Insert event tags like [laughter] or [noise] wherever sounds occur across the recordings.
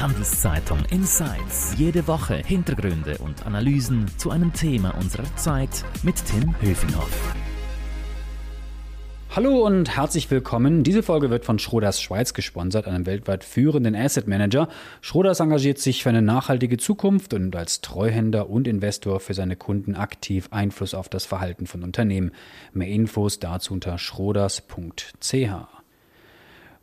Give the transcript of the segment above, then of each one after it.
Handelszeitung Insights. Jede Woche Hintergründe und Analysen zu einem Thema unserer Zeit mit Tim Höfinghoff. Hallo und herzlich willkommen. Diese Folge wird von Schroders Schweiz gesponsert, einem weltweit führenden Asset Manager. Schroders engagiert sich für eine nachhaltige Zukunft und als Treuhänder und Investor für seine Kunden aktiv Einfluss auf das Verhalten von Unternehmen. Mehr Infos dazu unter schroders.ch.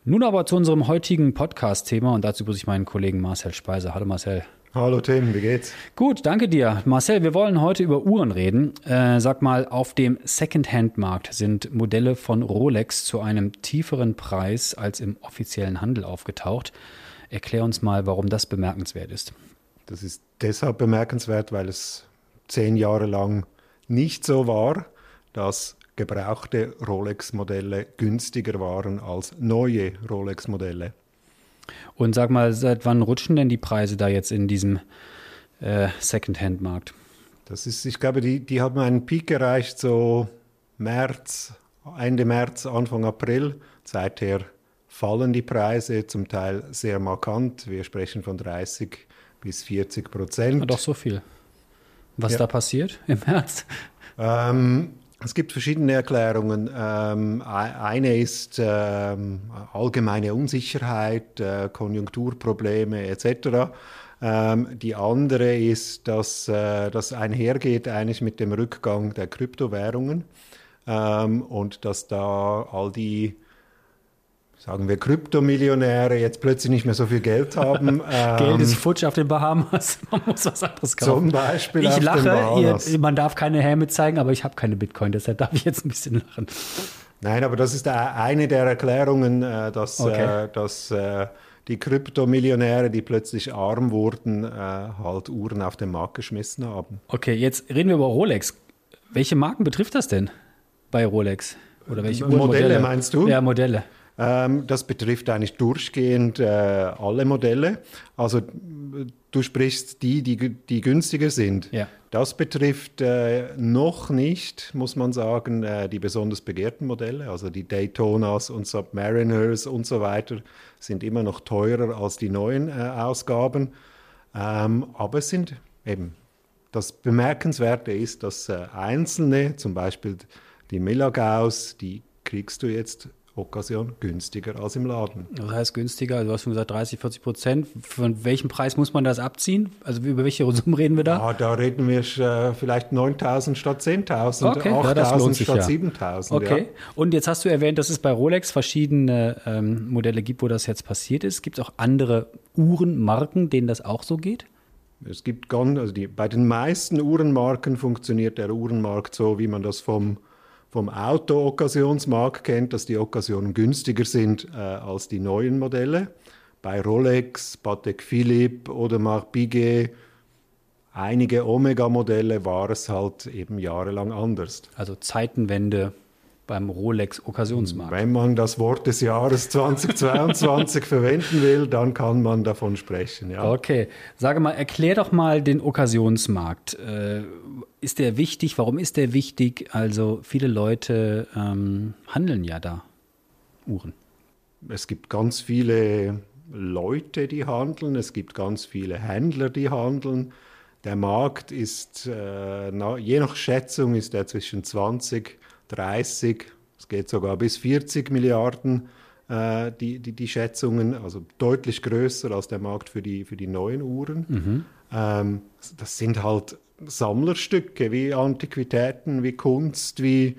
Nun aber zu unserem heutigen Podcast-Thema und dazu begrüße ich meinen Kollegen Marcel Speiser. Hallo Marcel. Hallo Tim, wie geht's? Gut, danke dir. Marcel, wir wollen heute über Uhren reden. Äh, sag mal, auf dem Second-Hand-Markt sind Modelle von Rolex zu einem tieferen Preis als im offiziellen Handel aufgetaucht. Erklär uns mal, warum das bemerkenswert ist. Das ist deshalb bemerkenswert, weil es zehn Jahre lang nicht so war, dass gebrauchte Rolex-Modelle günstiger waren als neue Rolex-Modelle. Und sag mal, seit wann rutschen denn die Preise da jetzt in diesem äh, Secondhand-Markt? Das ist, ich glaube, die, die haben einen Peak erreicht, so März, Ende März, Anfang April. Seither fallen die Preise zum Teil sehr markant. Wir sprechen von 30 bis 40 Prozent. Ah, doch so viel. Was ja. da passiert im März? Ähm, es gibt verschiedene Erklärungen. Ähm, eine ist ähm, allgemeine Unsicherheit, äh, Konjunkturprobleme etc. Ähm, die andere ist, dass äh, das einhergeht eigentlich mit dem Rückgang der Kryptowährungen ähm, und dass da all die sagen wir, Kryptomillionäre jetzt plötzlich nicht mehr so viel Geld haben. [laughs] Geld ist ähm, futsch auf den Bahamas. [laughs] Man muss was anderes kaufen. Zum Beispiel ich lache, ihr, man darf keine Häme zeigen, aber ich habe keine Bitcoin, deshalb darf ich jetzt ein bisschen lachen. Nein, aber das ist eine der Erklärungen, äh, dass, okay. Äh, dass äh, die Kryptomillionäre, die plötzlich arm wurden, halt Uhren auf den Markt geschmissen haben. Okay, jetzt reden wir über Rolex. Welche Marken betrifft das denn bei Rolex? Oder welche Modelle, Modelle meinst du? Ja, Modelle. Ähm, das betrifft eigentlich durchgehend äh, alle Modelle. Also du sprichst die, die, die günstiger sind. Ja. Das betrifft äh, noch nicht, muss man sagen, äh, die besonders begehrten Modelle. Also die Daytonas und Submariners und so weiter sind immer noch teurer als die neuen äh, Ausgaben. Ähm, aber es sind eben, das Bemerkenswerte ist, dass äh, einzelne, zum Beispiel die Milagaus, die kriegst du jetzt Occasion günstiger als im Laden. Das heißt günstiger, also du hast schon gesagt 30, 40 Prozent. Von welchem Preis muss man das abziehen? Also über welche Summen reden wir da? Ja, da reden wir äh, vielleicht 9.000 statt 10.000, okay, 8.000 ja, statt ja. 7.000. Okay, ja. und jetzt hast du erwähnt, dass es bei Rolex verschiedene ähm, Modelle gibt, wo das jetzt passiert ist. Gibt es auch andere Uhrenmarken, denen das auch so geht? Es gibt ganz, also die, bei den meisten Uhrenmarken funktioniert der Uhrenmarkt so, wie man das vom vom Auto-Okkasionsmarkt kennt, dass die Okkasionen günstiger sind äh, als die neuen Modelle. Bei Rolex, Patek Philippe oder Marc Piguet, einige Omega-Modelle war es halt eben jahrelang anders. Also Zeitenwende beim Rolex Okkasionsmarkt. Wenn man das Wort des Jahres 2022 [laughs] verwenden will, dann kann man davon sprechen. Ja. Okay, sage mal, erklär doch mal den Okkasionsmarkt. Äh, ist der wichtig? Warum ist der wichtig? Also viele Leute ähm, handeln ja da Uhren. Es gibt ganz viele Leute, die handeln. Es gibt ganz viele Händler, die handeln. Der Markt ist, äh, je nach Schätzung, ist er zwischen 20 30, es geht sogar bis 40 Milliarden, äh, die, die, die, Schätzungen, also deutlich größer als der Markt für die, für die neuen Uhren. Mhm. Ähm, das sind halt Sammlerstücke wie Antiquitäten, wie Kunst, wie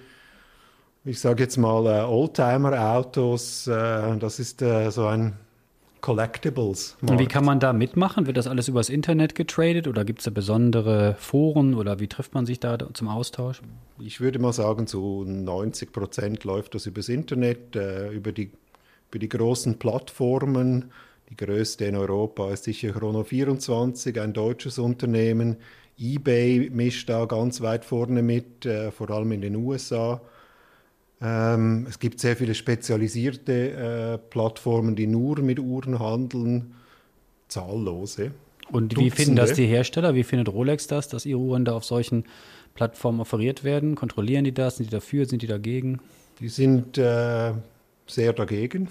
ich sage jetzt mal äh, Oldtimer-Autos. Äh, das ist äh, so ein Collectibles. -Markt. Und wie kann man da mitmachen? Wird das alles übers Internet getradet oder gibt es da besondere Foren oder wie trifft man sich da zum Austausch? Ich würde mal sagen, zu 90 Prozent läuft das übers Internet, äh, über, die, über die großen Plattformen. Die größte in Europa ist sicher Chrono24, ein deutsches Unternehmen. eBay mischt da ganz weit vorne mit, äh, vor allem in den USA. Ähm, es gibt sehr viele spezialisierte äh, Plattformen, die nur mit Uhren handeln, zahllose. Und Dutzende. wie finden das die Hersteller? Wie findet Rolex das, dass ihre Uhren da auf solchen Plattformen offeriert werden? Kontrollieren die das? Sind die dafür? Sind die dagegen? Die sind äh, sehr dagegen,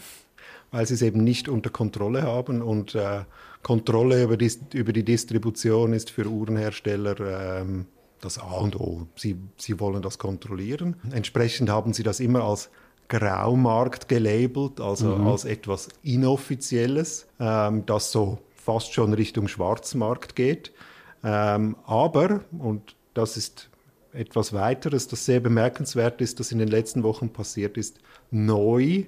weil sie es eben nicht unter Kontrolle haben und äh, Kontrolle über die, über die Distribution ist für Uhrenhersteller ähm, das A und O. Sie, sie wollen das kontrollieren. Entsprechend haben sie das immer als Graumarkt gelabelt, also mhm. als etwas Inoffizielles, ähm, das so fast schon Richtung Schwarzmarkt geht. Ähm, aber, und das ist etwas weiteres, das sehr bemerkenswert ist, das in den letzten Wochen passiert ist, neu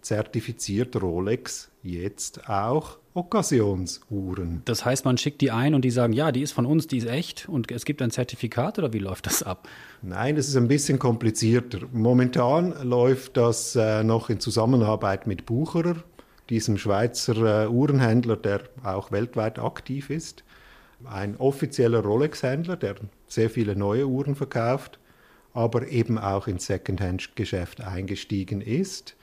zertifiziert Rolex jetzt auch Occasionsuhren. Das heißt, man schickt die ein und die sagen, ja, die ist von uns, die ist echt und es gibt ein Zertifikat oder wie läuft das ab? Nein, das ist ein bisschen komplizierter. Momentan läuft das äh, noch in Zusammenarbeit mit Bucherer, diesem Schweizer äh, Uhrenhändler, der auch weltweit aktiv ist. Ein offizieller Rolex-Händler, der sehr viele neue Uhren verkauft, aber eben auch ins Secondhand-Geschäft eingestiegen ist.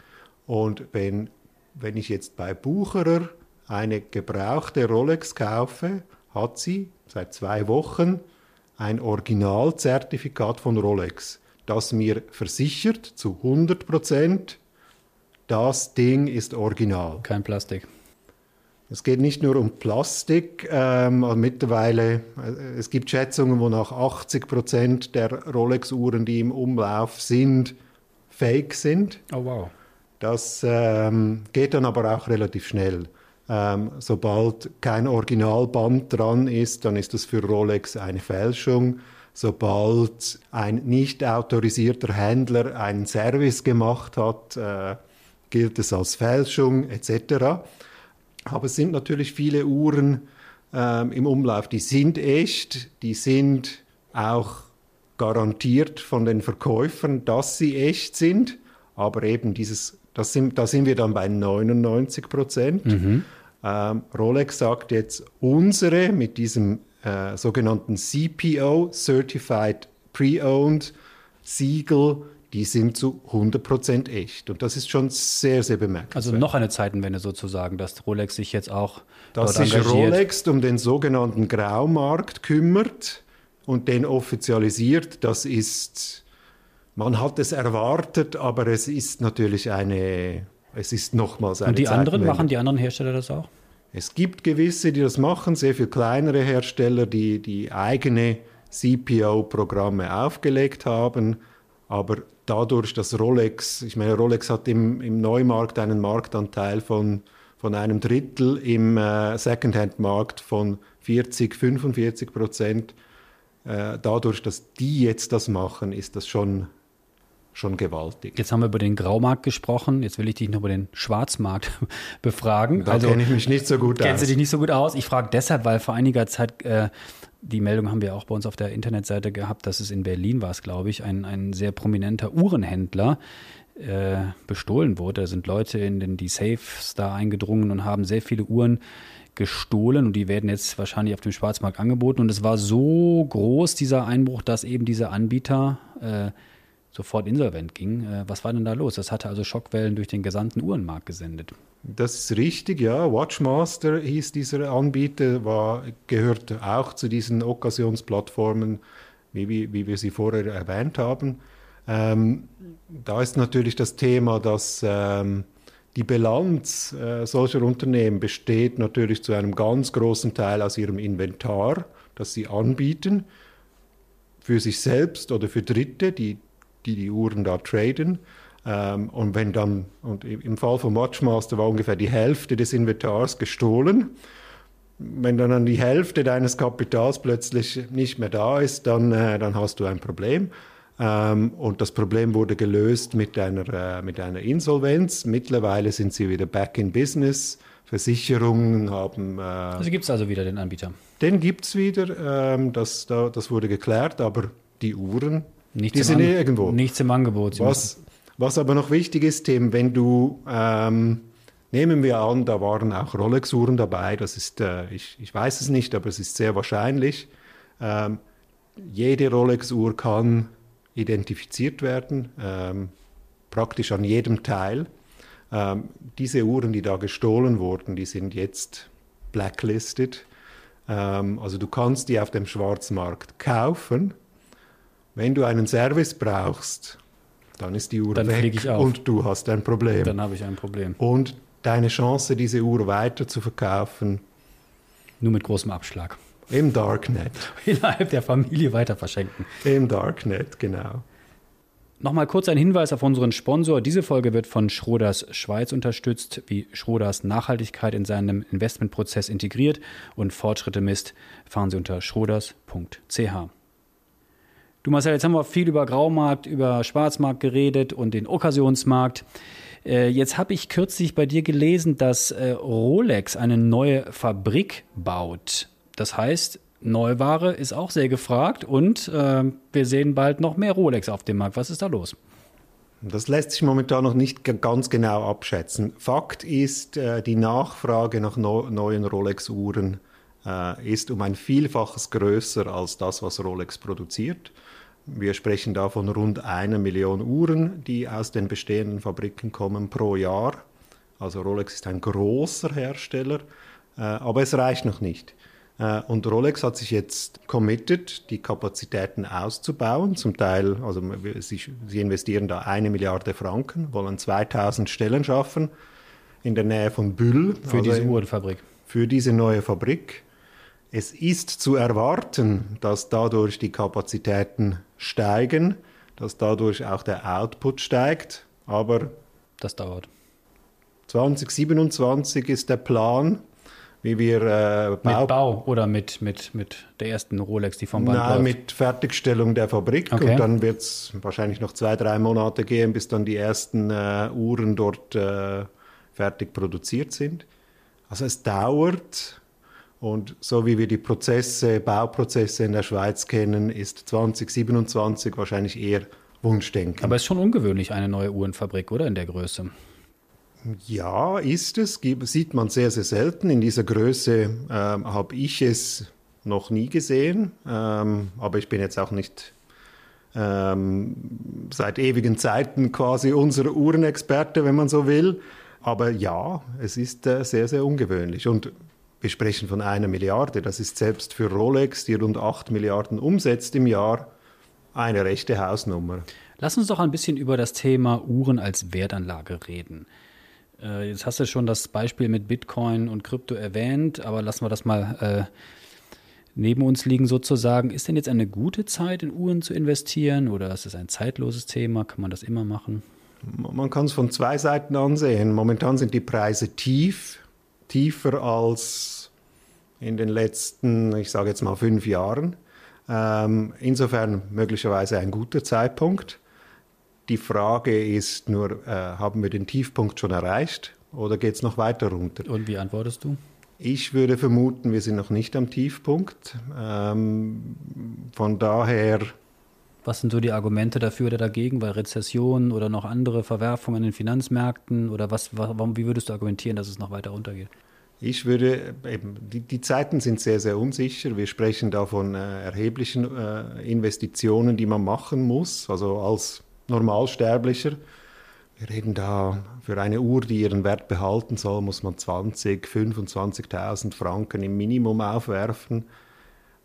Und wenn, wenn ich jetzt bei Bucherer eine gebrauchte Rolex kaufe, hat sie seit zwei Wochen ein Originalzertifikat von Rolex, das mir versichert zu 100 Prozent, das Ding ist original. Kein Plastik. Es geht nicht nur um Plastik. Ähm, also mittlerweile, äh, es gibt Schätzungen, wonach 80 Prozent der Rolex-Uhren, die im Umlauf sind, fake sind. Oh wow. Das ähm, geht dann aber auch relativ schnell. Ähm, sobald kein Originalband dran ist, dann ist das für Rolex eine Fälschung. Sobald ein nicht autorisierter Händler einen Service gemacht hat, äh, gilt es als Fälschung etc. Aber es sind natürlich viele Uhren ähm, im Umlauf, die sind echt, die sind auch garantiert von den Verkäufern, dass sie echt sind. Aber eben dieses, das sind, da sind wir dann bei 99 Prozent. Mhm. Ähm, Rolex sagt jetzt, unsere mit diesem äh, sogenannten CPO, Certified Pre-Owned Siegel, die sind zu 100% echt. Und das ist schon sehr, sehr bemerkenswert. Also noch eine Zeitenwende sozusagen, dass Rolex sich jetzt auch Dass sich engagiert. Rolex um den sogenannten Graumarkt kümmert und den offizialisiert, das ist, man hat es erwartet, aber es ist natürlich eine es ist nochmals eine Und die anderen, machen die anderen Hersteller das auch? Es gibt gewisse, die das machen, sehr viel kleinere Hersteller, die, die eigene CPO-Programme aufgelegt haben. Aber dadurch, dass Rolex, ich meine, Rolex hat im, im Neumarkt einen Marktanteil von, von einem Drittel, im äh, Secondhand-Markt von 40, 45 Prozent. Äh, dadurch, dass die jetzt das machen, ist das schon schon gewaltig. Jetzt haben wir über den Graumarkt gesprochen. Jetzt will ich dich noch über den Schwarzmarkt [laughs] befragen. Da also, kenne ich mich nicht so gut aus. Kennst du dich nicht so gut aus? Ich frage deshalb, weil vor einiger Zeit, äh, die Meldung haben wir auch bei uns auf der Internetseite gehabt, dass es in Berlin war, glaube ich, ein, ein sehr prominenter Uhrenhändler äh, bestohlen wurde. Da sind Leute in den, die Safes da eingedrungen und haben sehr viele Uhren gestohlen und die werden jetzt wahrscheinlich auf dem Schwarzmarkt angeboten. Und es war so groß, dieser Einbruch, dass eben dieser Anbieter äh, sofort insolvent ging. Äh, was war denn da los? Das hatte also Schockwellen durch den gesamten Uhrenmarkt gesendet. Das ist richtig, ja. Watchmaster hieß dieser Anbieter, war, gehört auch zu diesen Okkasionsplattformen, wie, wie, wie wir sie vorher erwähnt haben. Ähm, da ist natürlich das Thema, dass ähm, die Bilanz äh, solcher Unternehmen besteht natürlich zu einem ganz großen Teil aus ihrem Inventar, das sie anbieten, für sich selbst oder für Dritte, die die die Uhren da traden. Ähm, und wenn dann, und im Fall von Watchmaster war ungefähr die Hälfte des Inventars gestohlen. Wenn dann, dann die Hälfte deines Kapitals plötzlich nicht mehr da ist, dann, äh, dann hast du ein Problem. Ähm, und das Problem wurde gelöst mit einer, äh, mit einer Insolvenz. Mittlerweile sind sie wieder back in business. Versicherungen haben. Äh, also gibt es also wieder den Anbieter? Den gibt es wieder. Ähm, das, da, das wurde geklärt, aber die Uhren Nichts die sind irgendwo. Nichts im Angebot. Was, was aber noch wichtig ist, Tim, wenn du, ähm, nehmen wir an, da waren auch Rolex-Uhren dabei, das ist, äh, ich, ich weiß es nicht, aber es ist sehr wahrscheinlich. Ähm, jede Rolex-Uhr kann identifiziert werden, ähm, praktisch an jedem Teil. Ähm, diese Uhren, die da gestohlen wurden, die sind jetzt blacklisted. Ähm, also du kannst die auf dem Schwarzmarkt kaufen wenn du einen Service brauchst, dann ist die Uhr dann weg und du hast ein Problem. Dann habe ich ein Problem. Und deine Chance, diese Uhr weiter zu verkaufen. Nur mit großem Abschlag. Im Darknet. [laughs] Innerhalb der Familie weiter verschenken. Im Darknet, genau. Nochmal kurz ein Hinweis auf unseren Sponsor. Diese Folge wird von Schroders Schweiz unterstützt, wie Schroders Nachhaltigkeit in seinem Investmentprozess integriert und Fortschritte misst, fahren Sie unter schroders.ch. Du Marcel, jetzt haben wir viel über Graumarkt, über Schwarzmarkt geredet und den Okkasionsmarkt. Äh, jetzt habe ich kürzlich bei dir gelesen, dass äh, Rolex eine neue Fabrik baut. Das heißt, Neuware ist auch sehr gefragt und äh, wir sehen bald noch mehr Rolex auf dem Markt. Was ist da los? Das lässt sich momentan noch nicht ganz genau abschätzen. Fakt ist, die Nachfrage nach neuen Rolex-Uhren ist um ein Vielfaches größer als das, was Rolex produziert. Wir sprechen da von rund einer Million Uhren, die aus den bestehenden Fabriken kommen pro Jahr. Also Rolex ist ein großer Hersteller, äh, aber es reicht noch nicht. Äh, und Rolex hat sich jetzt committed, die Kapazitäten auszubauen. Zum Teil, also sie, sie investieren da eine Milliarde Franken, wollen 2000 Stellen schaffen in der Nähe von Büll. Für also diese Uhrenfabrik. Für diese neue Fabrik. Es ist zu erwarten, dass dadurch die Kapazitäten steigen, dass dadurch auch der Output steigt, aber das dauert. 2027 ist der Plan wie wir äh, Bau, mit Bau oder mit, mit, mit der ersten Rolex, die vom Band Nein, läuft? mit Fertigstellung der Fabrik okay. und dann wird es wahrscheinlich noch zwei, drei Monate gehen, bis dann die ersten äh, Uhren dort äh, fertig produziert sind. Also es dauert und so wie wir die Prozesse, Bauprozesse in der Schweiz kennen, ist 2027 wahrscheinlich eher Wunschdenken. Aber es ist schon ungewöhnlich, eine neue Uhrenfabrik, oder in der Größe? Ja, ist es. Sieht man sehr, sehr selten. In dieser Größe ähm, habe ich es noch nie gesehen. Ähm, aber ich bin jetzt auch nicht ähm, seit ewigen Zeiten quasi unser Uhrenexperte, wenn man so will. Aber ja, es ist äh, sehr, sehr ungewöhnlich. Und wir sprechen von einer Milliarde. Das ist selbst für Rolex, die rund 8 Milliarden umsetzt im Jahr, eine rechte Hausnummer. Lass uns doch ein bisschen über das Thema Uhren als Wertanlage reden. Äh, jetzt hast du schon das Beispiel mit Bitcoin und Krypto erwähnt, aber lassen wir das mal äh, neben uns liegen sozusagen. Ist denn jetzt eine gute Zeit, in Uhren zu investieren oder ist es ein zeitloses Thema? Kann man das immer machen? Man kann es von zwei Seiten ansehen. Momentan sind die Preise tief, tiefer als in den letzten, ich sage jetzt mal, fünf Jahren. Ähm, insofern möglicherweise ein guter Zeitpunkt. Die Frage ist nur, äh, haben wir den Tiefpunkt schon erreicht oder geht es noch weiter runter? Und wie antwortest du? Ich würde vermuten, wir sind noch nicht am Tiefpunkt. Ähm, von daher. Was sind so die Argumente dafür oder dagegen? Weil Rezession oder noch andere Verwerfungen in den Finanzmärkten oder was, warum, wie würdest du argumentieren, dass es noch weiter runtergeht? Ich würde eben, die, die Zeiten sind sehr, sehr unsicher. Wir sprechen da von äh, erheblichen äh, Investitionen, die man machen muss. Also als Normalsterblicher. Wir reden da, für eine Uhr, die ihren Wert behalten soll, muss man 20, 25.000 Franken im Minimum aufwerfen.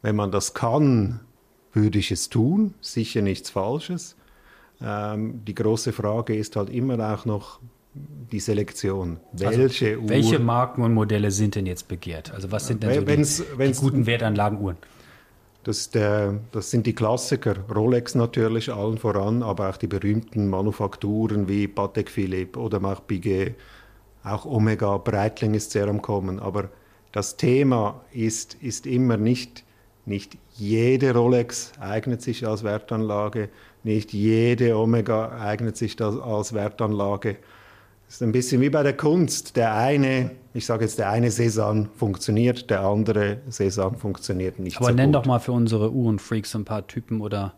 Wenn man das kann, würde ich es tun, sicher nichts Falsches. Ähm, die große Frage ist halt immer auch noch die Selektion. Also welche also, Welche Marken und Modelle sind denn jetzt begehrt? Also was sind denn so wenn's, die, wenn's, die guten Wertanlagenuhren? Das, der, das, sind die Klassiker, Rolex natürlich allen voran, aber auch die berühmten Manufakturen wie Patek Philippe oder Marc Piguet, auch Omega, Breitling ist sehr am Kommen. Aber das Thema ist, ist immer nicht, nicht jede Rolex eignet sich als Wertanlage, nicht jede Omega eignet sich als Wertanlage. Das ist ein bisschen wie bei der Kunst. Der eine, ich sage jetzt, der eine Saison funktioniert, der andere Saison funktioniert nicht Aber so nenn gut. doch mal für unsere Uhrenfreaks ein paar Typen oder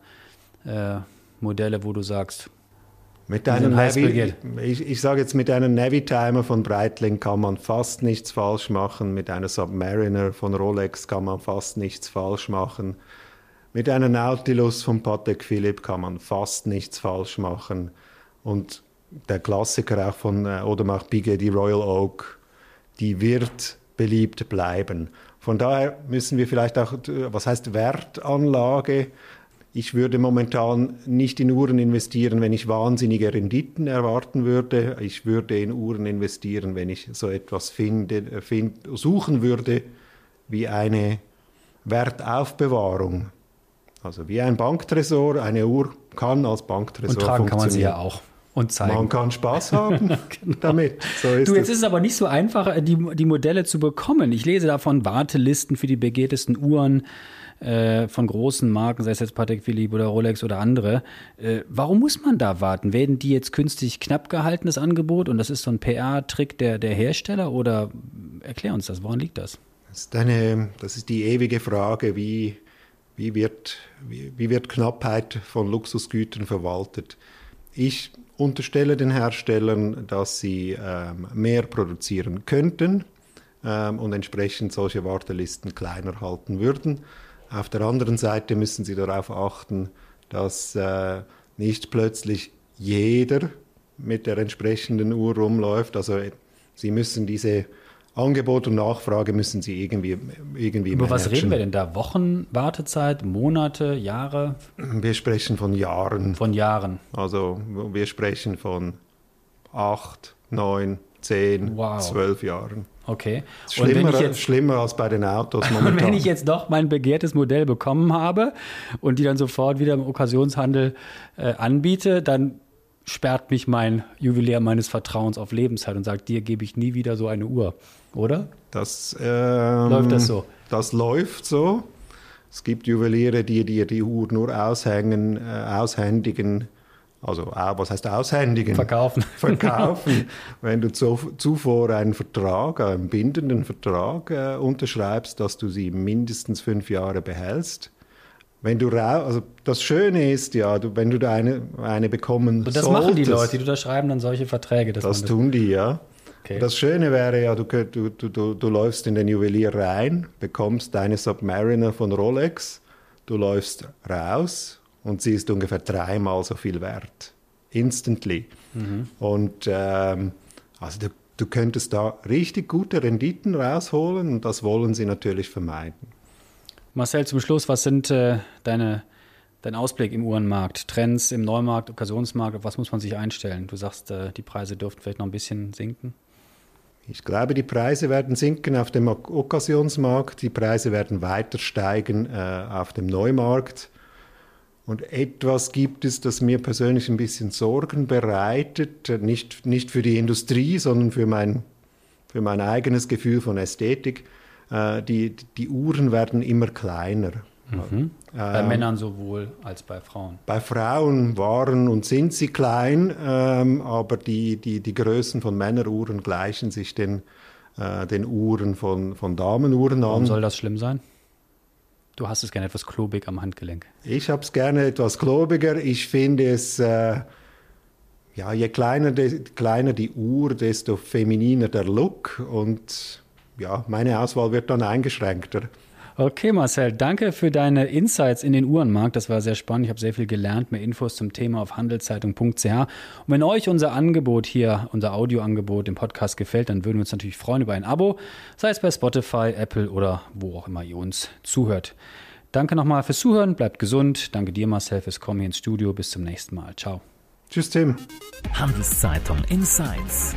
äh, Modelle, wo du sagst, mit einem Navi, ich, ich sage jetzt, mit einem Navi-Timer von Breitling kann man fast nichts falsch machen. Mit einer Submariner von Rolex kann man fast nichts falsch machen. Mit einer Nautilus von Patek Philippe kann man fast nichts falsch machen. Und der Klassiker auch von äh, Audemars Piguet, die Royal Oak, die wird beliebt bleiben. Von daher müssen wir vielleicht auch, was heißt Wertanlage? Ich würde momentan nicht in Uhren investieren, wenn ich wahnsinnige Renditen erwarten würde. Ich würde in Uhren investieren, wenn ich so etwas finde, find, suchen würde wie eine Wertaufbewahrung. Also wie ein Banktresor, eine Uhr kann als Banktresor Und tragen kann man sie ja auch. Und zeigen. Man kann Spaß haben [laughs] genau. damit. So du, jetzt es. ist es aber nicht so einfach, die, die Modelle zu bekommen. Ich lese davon Wartelisten für die begehrtesten Uhren äh, von großen Marken, sei es jetzt Patek Philippe oder Rolex oder andere. Äh, warum muss man da warten? Werden die jetzt künstlich knapp gehalten, das Angebot? Und das ist so ein PR-Trick der, der Hersteller? Oder erklär uns das, woran liegt das? Das ist, eine, das ist die ewige Frage, wie, wie, wird, wie, wie wird Knappheit von Luxusgütern verwaltet? Ich unterstelle den Herstellern, dass sie ähm, mehr produzieren könnten ähm, und entsprechend solche Wartelisten kleiner halten würden. Auf der anderen Seite müssen Sie darauf achten, dass äh, nicht plötzlich jeder mit der entsprechenden Uhr rumläuft. Also Sie müssen diese Angebot und Nachfrage müssen Sie irgendwie, irgendwie Über managen. was reden wir denn da? Wochen Wartezeit, Monate, Jahre? Wir sprechen von Jahren. Von Jahren. Also wir sprechen von acht, neun, zehn, wow. zwölf Jahren. Okay. Schlimmer, jetzt, schlimmer als bei den Autos [laughs] momentan. Und wenn ich jetzt doch mein begehrtes Modell bekommen habe und die dann sofort wieder im Okkasionshandel äh, anbiete, dann sperrt mich mein Juwelier meines Vertrauens auf Lebenszeit und sagt, dir gebe ich nie wieder so eine Uhr, oder? Das ähm, läuft das so. Das läuft so. Es gibt Juweliere, die dir die Uhr nur aushängen, äh, aushändigen also was heißt aushändigen? Verkaufen. [laughs] Verkaufen. Wenn du zu, zuvor einen Vertrag, einen bindenden Vertrag äh, unterschreibst, dass du sie mindestens fünf Jahre behältst. Wenn du also das Schöne ist ja, du, wenn du da eine, eine bekommen Und das solltest, machen die Leute, die unterschreiben dann solche Verträge. Das, das tun die, ja. Okay. Das Schöne wäre ja, du, du, du, du läufst in den Juwelier rein, bekommst deine Submariner von Rolex, du läufst raus und sie ist ungefähr dreimal so viel wert. Instantly. Mhm. Und ähm, also du, du könntest da richtig gute Renditen rausholen und das wollen sie natürlich vermeiden. Marcel, zum Schluss, was sind äh, deine, dein Ausblick im Uhrenmarkt? Trends im Neumarkt, Okkasionsmarkt, auf was muss man sich einstellen? Du sagst, äh, die Preise dürften vielleicht noch ein bisschen sinken. Ich glaube, die Preise werden sinken auf dem Okkasionsmarkt, die Preise werden weiter steigen äh, auf dem Neumarkt. Und etwas gibt es, das mir persönlich ein bisschen Sorgen bereitet, nicht, nicht für die Industrie, sondern für mein, für mein eigenes Gefühl von Ästhetik. Äh, die, die Uhren werden immer kleiner. Mhm. Bei ähm, Männern sowohl als bei Frauen. Bei Frauen waren und sind sie klein, ähm, aber die, die, die Größen von Männeruhren gleichen sich den, äh, den Uhren von, von Damenuhren an. Warum soll das schlimm sein? Du hast es gerne etwas klobig am Handgelenk. Ich habe es gerne etwas klobiger. Ich finde es, äh, ja, je kleiner, de, kleiner die Uhr, desto femininer der Look und ja, meine Auswahl wird dann eingeschränkter. Okay, Marcel, danke für deine Insights in den Uhrenmarkt. Das war sehr spannend. Ich habe sehr viel gelernt. Mehr Infos zum Thema auf handelszeitung.ch. Und wenn euch unser Angebot hier, unser Audioangebot im Podcast gefällt, dann würden wir uns natürlich freuen über ein Abo, sei es bei Spotify, Apple oder wo auch immer ihr uns zuhört. Danke nochmal fürs Zuhören. Bleibt gesund. Danke dir, Marcel, fürs Kommen hier ins Studio. Bis zum nächsten Mal. Ciao. Tschüss, Tim. Handelszeitung Insights.